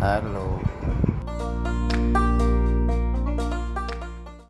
Alô.